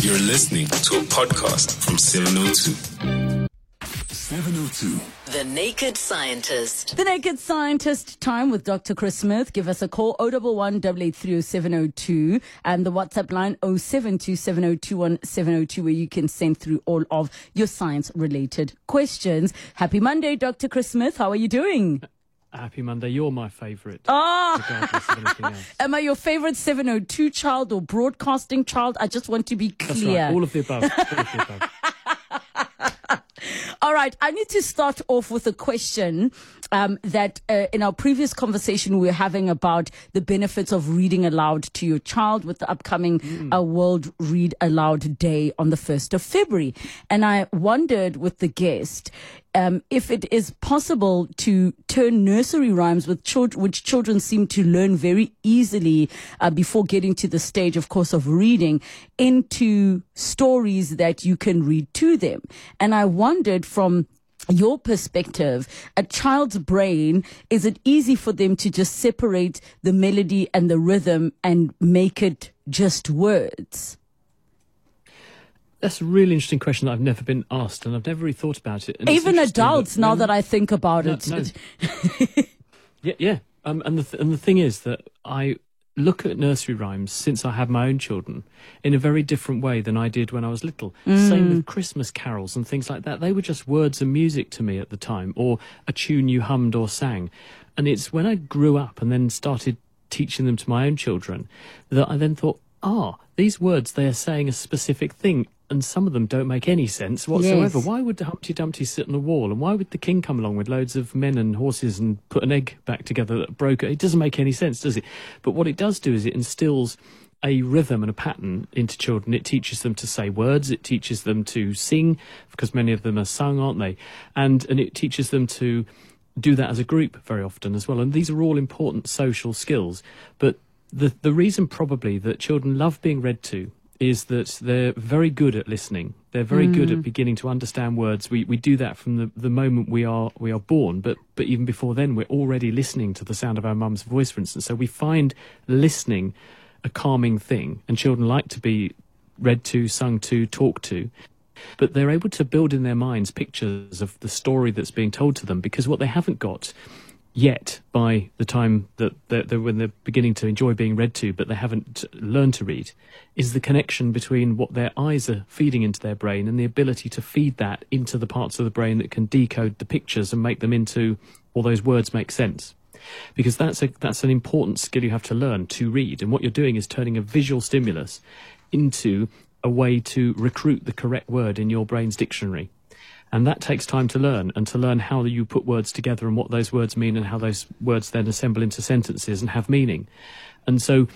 You're listening to a podcast from 702. 702. The Naked Scientist. The Naked Scientist time with Dr. Chris Smith. Give us a call 011 702 and the WhatsApp line 072 702 where you can send through all of your science related questions. Happy Monday, Dr. Chris Smith. How are you doing? Happy Monday. You're my favourite. Ah, regardless of anything else. am I your favorite 702 child or broadcasting child? I just want to be clear. right. All of the above. All of the above. All right, I need to start off with a question um, that uh, in our previous conversation we were having about the benefits of reading aloud to your child with the upcoming uh, World Read Aloud Day on the 1st of February. And I wondered with the guest um, if it is possible to turn nursery rhymes with which children seem to learn very easily uh, before getting to the stage, of course, of reading, into stories that you can read to them. And I wondered from your perspective, a child's brain, is it easy for them to just separate the melody and the rhythm and make it just words? That's a really interesting question that I've never been asked, and I've never really thought about it. And Even adults, now that I think about No, it. no. Yeah, yeah. Um, and the th- and the thing is that I look at nursery rhymes since I have my own children in a very different way than I did when I was little. Same with Christmas carols and things like that. They were just words and music to me at the time, or a tune you hummed or sang. And it's when I grew up and then started teaching them to my own children that I then thought, ah, these words they are saying a specific thing. And some of them don't make any sense whatsoever. Yes. Why would Humpty Dumpty sit on a wall? And why would the king come along with loads of men and horses and put an egg back together that broke it? It doesn't make any sense, does it? But what it does do is it instills a rhythm and a pattern into children. It teaches them to say words. It teaches them to sing, because many of them are sung, aren't they? And and it teaches them to do that as a group very often as well. And these are all important social skills. But the the reason probably that children love being read to is that they're very good at listening. They're very good at mm. beginning to understand words. We we do that from the, the moment we are we are born, but but even before then we're already listening to the sound of our mum's voice, for instance. So we find listening a calming thing, and children like to be read to, sung to, talked to. But they're able to build in their minds pictures of the story that's being told to them because what they haven't got yet by the time that they're, they're when they're beginning to enjoy being read to, but they haven't learned to read, is the connection between what their eyes are feeding into their brain and the ability to feed that into the parts of the brain that can decode the pictures and make them into all those words make sense. Because that's a that's an important skill you have to learn to read. And what you're doing is turning a visual stimulus into a way to recruit the correct word in your brain's dictionary. And that takes time to learn and to learn how you put words together and what those words mean and how those words then assemble into sentences and have meaning. And so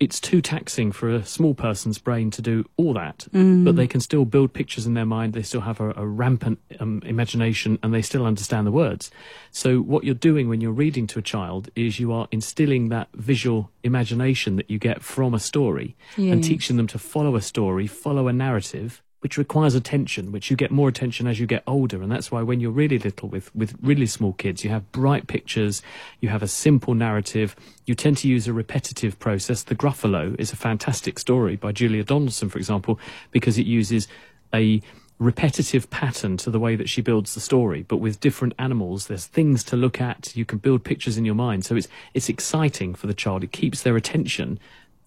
it's too taxing for a small person's brain to do all that, but they can still build pictures in their mind. They still have a, a rampant um, imagination and they still understand the words. So what you're doing when you're reading to a child is you are instilling that visual imagination that you get from a story and teaching them to follow a story, follow a narrative, which requires attention, which you get more attention as you get older. And that's why when you're really little with, with really small kids, you have bright pictures, you have a simple narrative, you tend to use a repetitive process. The Gruffalo is a fantastic story by Julia Donaldson, for example, because it uses a repetitive pattern to the way that she builds the story, but with different animals. There's things to look at. You can build pictures in your mind. So it's, it's exciting for the child. It keeps their attention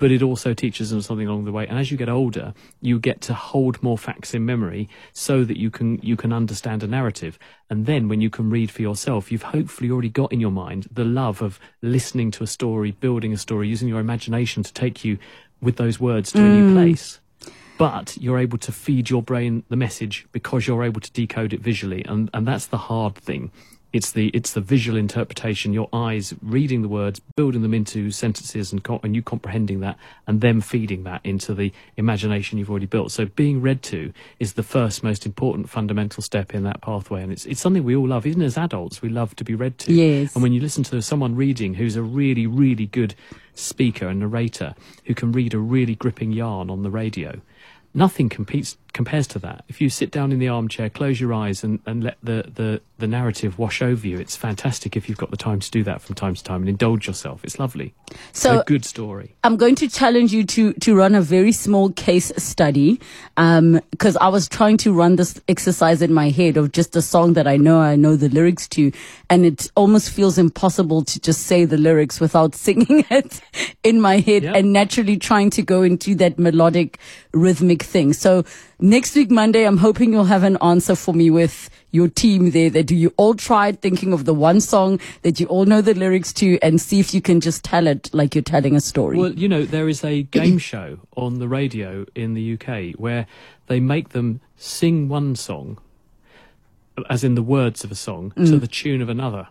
but it also teaches them something along the way. And as you get older, you get to hold more facts in memory so that you can you can understand a narrative. And then when you can read for yourself, you've hopefully already got in your mind the love of listening to a story, building a story, using your imagination to take you with those words to a new mm. place. But you're able to feed your brain the message because you're able to decode it visually, and, and that's the hard thing. It's the it's the visual interpretation, your eyes reading the words, building them into sentences, and co- and you comprehending that, and then feeding that into the imagination you've already built. So being read to is the first most important fundamental step in that pathway, and it's it's something we all love. Even as adults, we love to be read to. Yes. And when you listen to someone reading who's a really really good speaker and narrator who can read a really gripping yarn on the radio, nothing competes compares to that. If you sit down in the armchair, close your eyes, and, and let the, the, the narrative wash over you, it's fantastic if you've got the time to do that from time to time and indulge yourself. It's lovely. So- a good story. I'm going to challenge you to to run a very small case study, um, because I was trying to run this exercise in my head of just a song that I know I know the lyrics to, and it almost feels impossible to just say the lyrics without singing it in my head Yeah. and naturally trying to go into that melodic, rhythmic thing. So next week Monday, I'm hoping you'll have an answer for me with your team there that do you all tried thinking of the one song that you all know the lyrics to and see if you can just tell it like you're telling a story. Well, you know, there is a game show on the radio in the UK where they make them sing one song, as in the words of a song, to mm. the tune of another.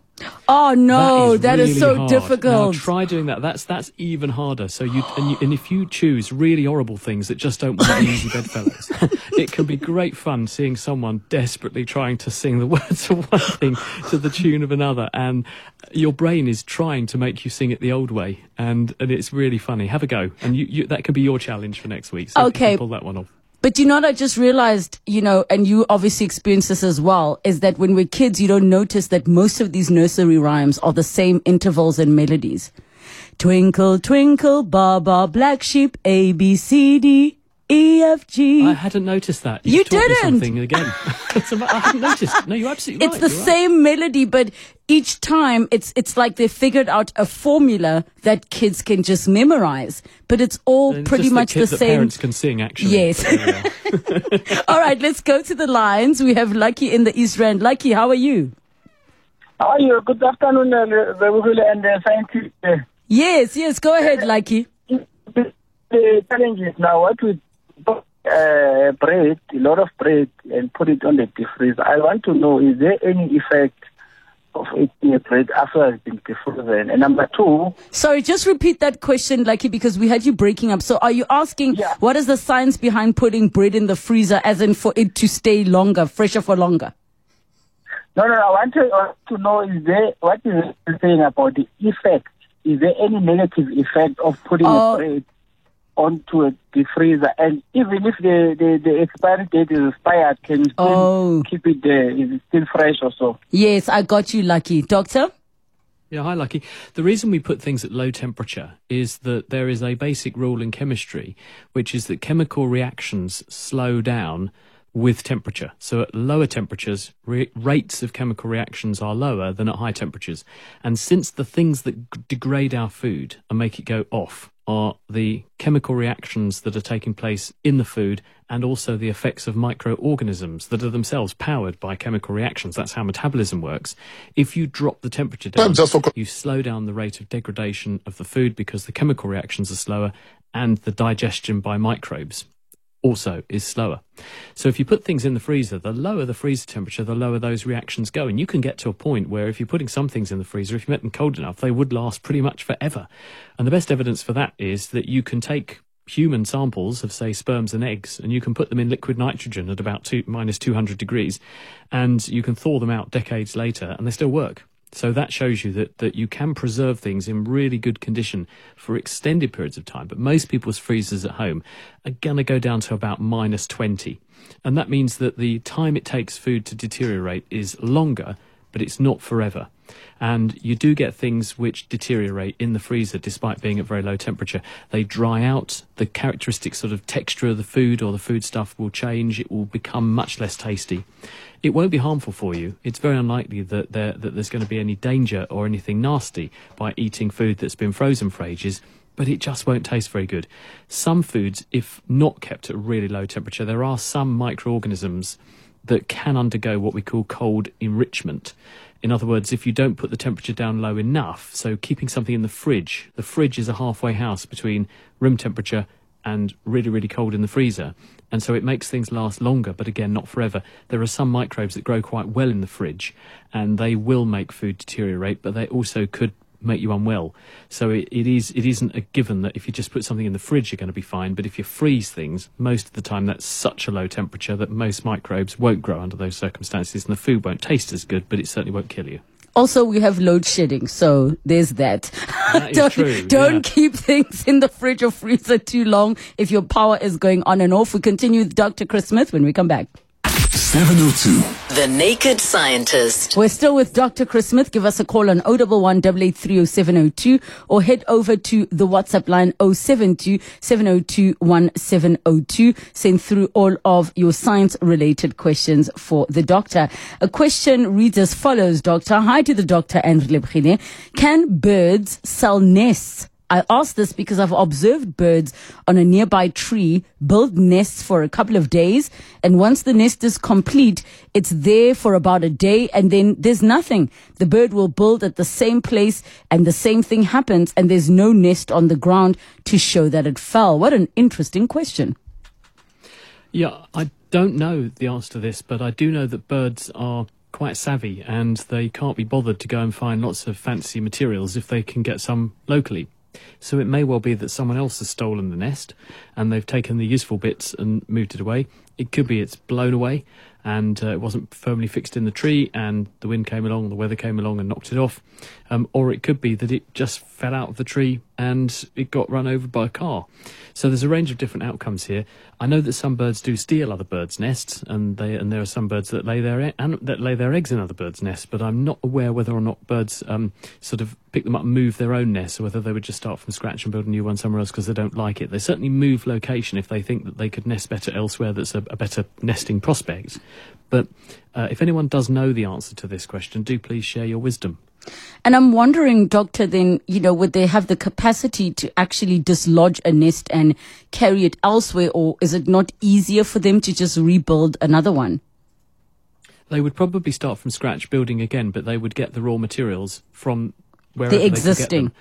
Oh no, that is, that is so hard. difficult. Now, try doing that. That's that's even harder. So you and, you and if you choose really horrible things that just don't want the easy bedfellows, it can be great fun seeing someone desperately trying to sing the words of one thing to the tune of another, and your brain is trying to make you sing it the old way, and and it's really funny. Have a go, and you, you that could be your challenge for next week. So Okay. can pull that one off. But you know what I just realized, you know, and you obviously experienced this as well, is that when we're kids, you don't notice that most of these nursery rhymes are the same intervals and melodies. Twinkle, twinkle, Baba, black sheep, A, B, C, D, E, F, G. I hadn't noticed that. You You've taught me didn't. something again. It's I hadn't noticed. No, you're absolutely it's right. the you're right. same melody, but each time it's it's like they figured out a formula that kids can just memorize. But it's all And pretty just much that the kids that same. parents can sing, actually. Yes. There we are. All right, let's go to the lines. We have Lucky in the East Rand. Lucky, how are you? How are you? Good afternoon, uh, Rebecca and uh, scientist. Uh, Yes, yes, go ahead, Lucky. the, the challenge is now what we put uh, bread, a lot of bread, and put it on the freezer. I want to know, is there any effect of eating a bread after it's been defrozen? And number two, Sorry, just repeat that question, Lucky, because we had you breaking up. So are you asking Yeah. what is the science behind putting bread in the freezer as in for it to stay longer, fresher for longer? no, no, I want to, I want to know, is there, what is it saying about the effect? Is there any negative effect of putting Oh. a bread onto a deep freezer? And even if the, the, the expiry date is expired, can you still Oh. keep it there? Is it still fresh or so? Yes, I got you, Lucky. Doctor? Yeah, hi, Lucky. The reason we put things at low temperature is that there is a basic rule in chemistry, which is that chemical reactions slow down with temperature. So at lower temperatures, re- rates of chemical reactions are lower than at high temperatures. And since the things that g- degrade our food and make it go off are the chemical reactions that are taking place in the food and also the effects of microorganisms that are themselves powered by chemical reactions. That's how metabolism works. If you drop the temperature down, you slow down the rate of degradation of the food because the chemical reactions are slower and the digestion by microbes also is slower. So if you put things in the freezer, the lower the freezer temperature, the lower those reactions go. And you can get to a point where if you're putting some things in the freezer, if you make them cold enough, they would last pretty much forever. And the best evidence for that is that you can take human samples of, say, sperms and eggs, and you can put them in liquid nitrogen at about two, minus 200 degrees, and you can thaw them out decades later, and they still work. So that shows you that, that you can preserve things in really good condition for extended periods of time. But most people's freezers at home are going to go down to about minus 20. And that means that the time it takes food to deteriorate is longer, but it's not forever. And you do get things which deteriorate in the freezer despite being at very low temperature. They dry out, the characteristic sort of texture of the food or the foodstuff will change, it will become much less tasty. It won't be harmful for you. It's very unlikely that, there, that there's going to be any danger or anything nasty by eating food that's been frozen for ages but it just won't taste very good. Some foods, if not kept at really low temperature, there are some microorganisms that can undergo what we call cold enrichment. In other words, if you don't put the temperature down low enough, so keeping something in the fridge, the fridge is a halfway house between room temperature and really, really cold in the freezer. And so it makes things last longer, but again, not forever. There are some microbes that grow quite well in the fridge, and they will make food deteriorate, but they also could make you unwell. So it, it is it isn't a given that if you just put something in the fridge you're going to be fine, but if you freeze things, most of the time that's such a low temperature that most microbes won't grow under those circumstances and the food won't taste as good, but it certainly won't kill you. Also, we have load shedding, so there's that. That don't true, don't yeah. keep things in the fridge or freezer too long if your power is going on and off. We continue with Dr. Chris Smith when we come back. 702. The Naked Scientist. We're still with Dr. Chris Smith. Give us a call on 011 8830702 or head over to the WhatsApp line 072 702 1702. Send through all of your science related questions for the doctor. A question reads as follows, Doctor. Hi to the doctor and Lebkhine. Can birds sell nests? I ask this because I've observed birds on a nearby tree build nests for a couple of days. And once the nest is complete, it's there for about a day and then there's nothing. The bird will build at the same place and the same thing happens and there's no nest on the ground to show that it fell. What an interesting question. Yeah, I don't know the answer to this, but I do know that birds are quite savvy and they can't be bothered to go and find lots of fancy materials if they can get some locally. So it may well be that someone else has stolen the nest and they've taken the useful bits and moved it away. It could be it's blown away and uh, it wasn't firmly fixed in the tree and the wind came along, the weather came along and knocked it off. Um, or it could be that it just fell out of the tree and it got run over by a car. So there's a range of different outcomes here. I know that some birds do steal other birds' nests, and they and there are some birds that lay their and that lay their eggs in other birds' nests. But I'm not aware whether or not birds um, sort of pick them up and move their own nests, or whether they would just start from scratch and build a new one somewhere else because they don't like it. They certainly move location if they think that they could nest better elsewhere. That's a, a better nesting prospect. But uh, if anyone does know the answer to this question, do please share your wisdom. And I'm wondering, Doctor, then, you know, would they have the capacity to actually dislodge a nest and carry it elsewhere, or is it not easier for them to just rebuild another one? They would probably start from scratch building again, but they would get the raw materials from wherever could get existing.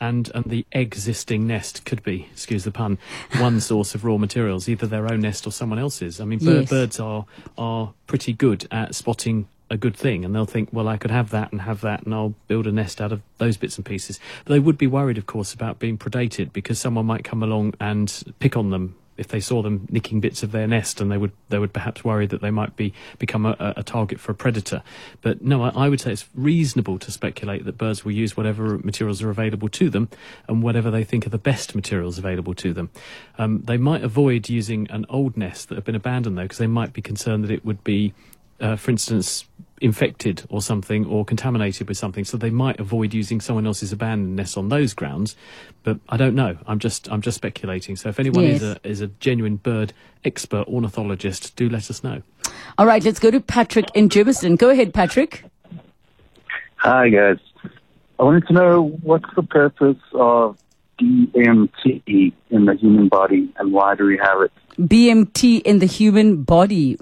And and the existing nest could be, excuse the pun, one source of raw materials, either their own nest or someone else's. I mean, Yes. birds are are pretty good at spotting a good thing, and they'll think, well, I could have that and have that, and I'll build a nest out of those bits and pieces. But they would be worried, of course, about being predated because someone might come along and pick on them if they saw them nicking bits of their nest, and they would they would perhaps worry that they might be become a, a target for a predator. But no, I, I would say it's reasonable to speculate that birds will use whatever materials are available to them, and whatever they think are the best materials available to them. Um, they might avoid using an old nest that have been abandoned though, because they might be concerned that it would be uh, for instance, infected or something or contaminated with something, so they might avoid using someone else's abandoned nest on those grounds. But I don't know. I'm just I'm just speculating. So if anyone is a is a genuine bird expert ornithologist, do let us know. All right, let's go to Patrick in Germiston. Go ahead, Patrick. Hi, guys. I wanted to know what's the purpose of DMT in the human body and why do we have it? BMT in the human body.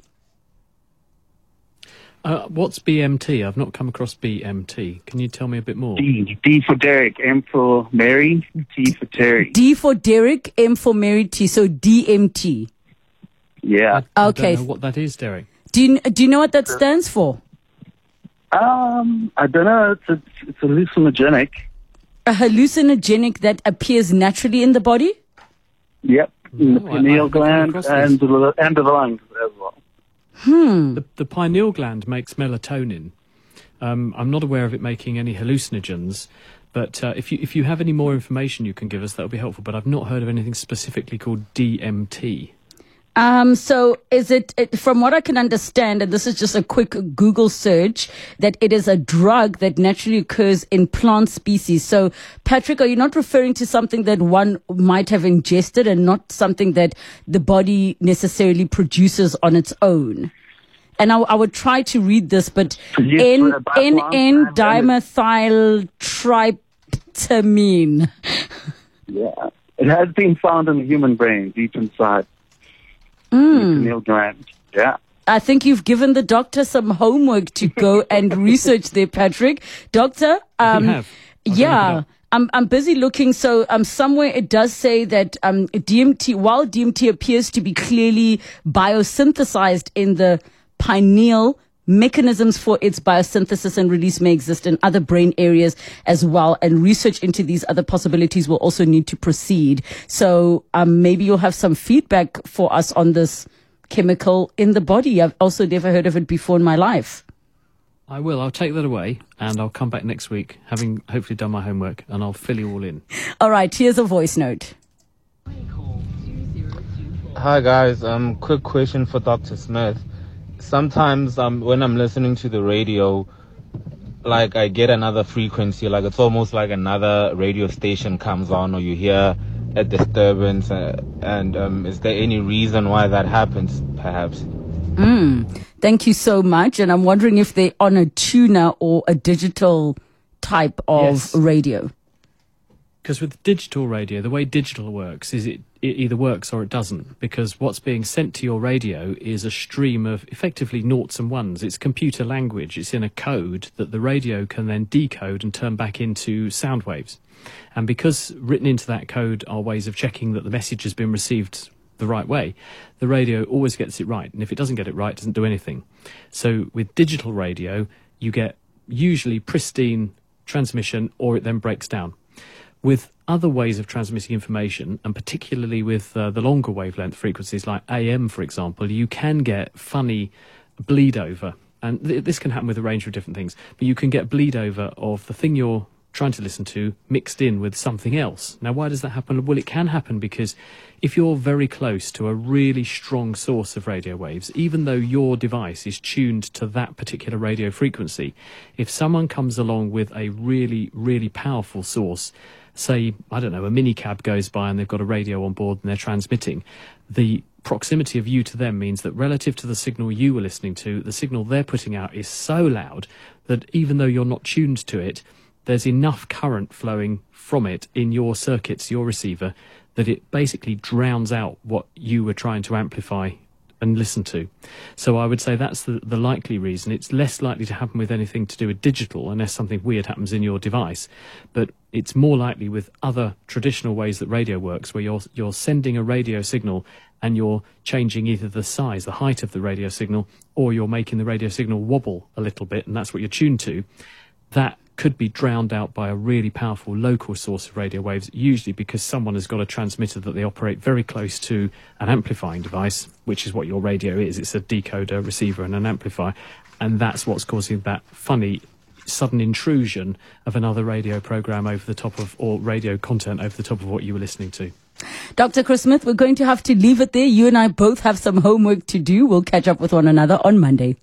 Uh, what's BMT? I've not come across BMT. Can you tell me a bit more? D. D for Derek, M for Mary, T for Terry. D for Derek, M for Mary T. So DMT. Yeah. I Okay. don't know what that is, Derek. Do you, do you know what that stands for? Um, I don't know. It's it's, it's hallucinogenic. A hallucinogenic that appears naturally in the body? Yep. In the Oh, I- pineal I've gland and this. the, and the lungs as well. The, the pineal gland makes melatonin. Um, I'm not aware of it making any hallucinogens, but uh, if you if you have any more information you can give us, that would be helpful. But I've not heard of anything specifically called DMT. Um, so is it, it, from what I can understand, and this is just a quick Google search, that it is a drug that naturally occurs in plant species. So, Patrick, are you not referring to something that one might have ingested and not something that the body necessarily produces on its own? And I, I would try to read this, but Produced N by N plants N and dimethyl tryptamine. Yeah. It has been found in the human brain, deep inside the pineal gland. Yeah. I think you've given the doctor some homework to go and research there, Patrick. Doctor, um, have. I'll go look it yeah. I'm I'm busy looking. So um, somewhere it does say that um, DMT, while DMT appears to be clearly biosynthesized in the pineal, mechanisms for its biosynthesis and release may exist in other brain areas as well. And research into these other possibilities will also need to proceed. So um, maybe you'll have some feedback for us on this chemical in the body. I've also never heard of it before in my life. I will. I'll take that away and I'll come back next week, having hopefully done my homework, and I'll fill you all in. All right, here's a voice note. Hi guys, um, quick question for Dr. Smith. Sometimes um, when I'm listening to the radio, like I get another frequency, like it's almost like another radio station comes on, or you hear a disturbance. Uh, and um, is there any reason why that happens, perhaps? Thank you so much. And I'm wondering if they're on a tuner or a digital type of Yes. radio. Because with digital radio, the way digital works is it, it either works or it doesn't. Because what's being sent to your radio is a stream of effectively noughts and ones. It's computer language. It's in a code that the radio can then decode and turn back into sound waves. And because written into that code are ways of checking that the message has been received the right way, the radio always gets it right. And if it doesn't get it right, it doesn't do anything. So with digital radio, you get usually pristine transmission or it then breaks down. With other ways of transmitting information, and particularly with uh, the longer wavelength frequencies like AM, for example, you can get funny bleed over. And th- this can happen with a range of different things, but you can get bleed over of the thing you're trying to listen to mixed in with something else. Now, why does that happen? Well, it can happen because if you're very close to a really strong source of radio waves, even though your device is tuned to that particular radio frequency, if someone comes along with a really, really powerful source, say, I don't know, a minicab goes by and they've got a radio on board and they're transmitting, the proximity of you to them means that relative to the signal you were listening to, the signal they're putting out is so loud that even though you're not tuned to it, there's enough current flowing from it in your circuits, your receiver, that it basically drowns out what you were trying to amplify and listen to. So I would say that's the, the likely reason. It's less likely to happen with anything to do with digital unless something weird happens in your device. But it's more likely with other traditional ways that radio works where you're you're sending a radio signal and you're changing either the size, the height of the radio signal, or you're making the radio signal wobble a little bit, and that's what you're tuned to. That could be drowned out by a really powerful local source of radio waves, usually because someone has got a transmitter that they operate very close to an amplifying device, which is what your radio is. It's a decoder, receiver, and an amplifier. And that's what's causing that funny sudden intrusion of another radio program over the top of, or radio content over the top of what you were listening to. Dr. Chris Smith, we're going to have to leave it there. You and I both have some homework to do. We'll catch up with one another on Monday.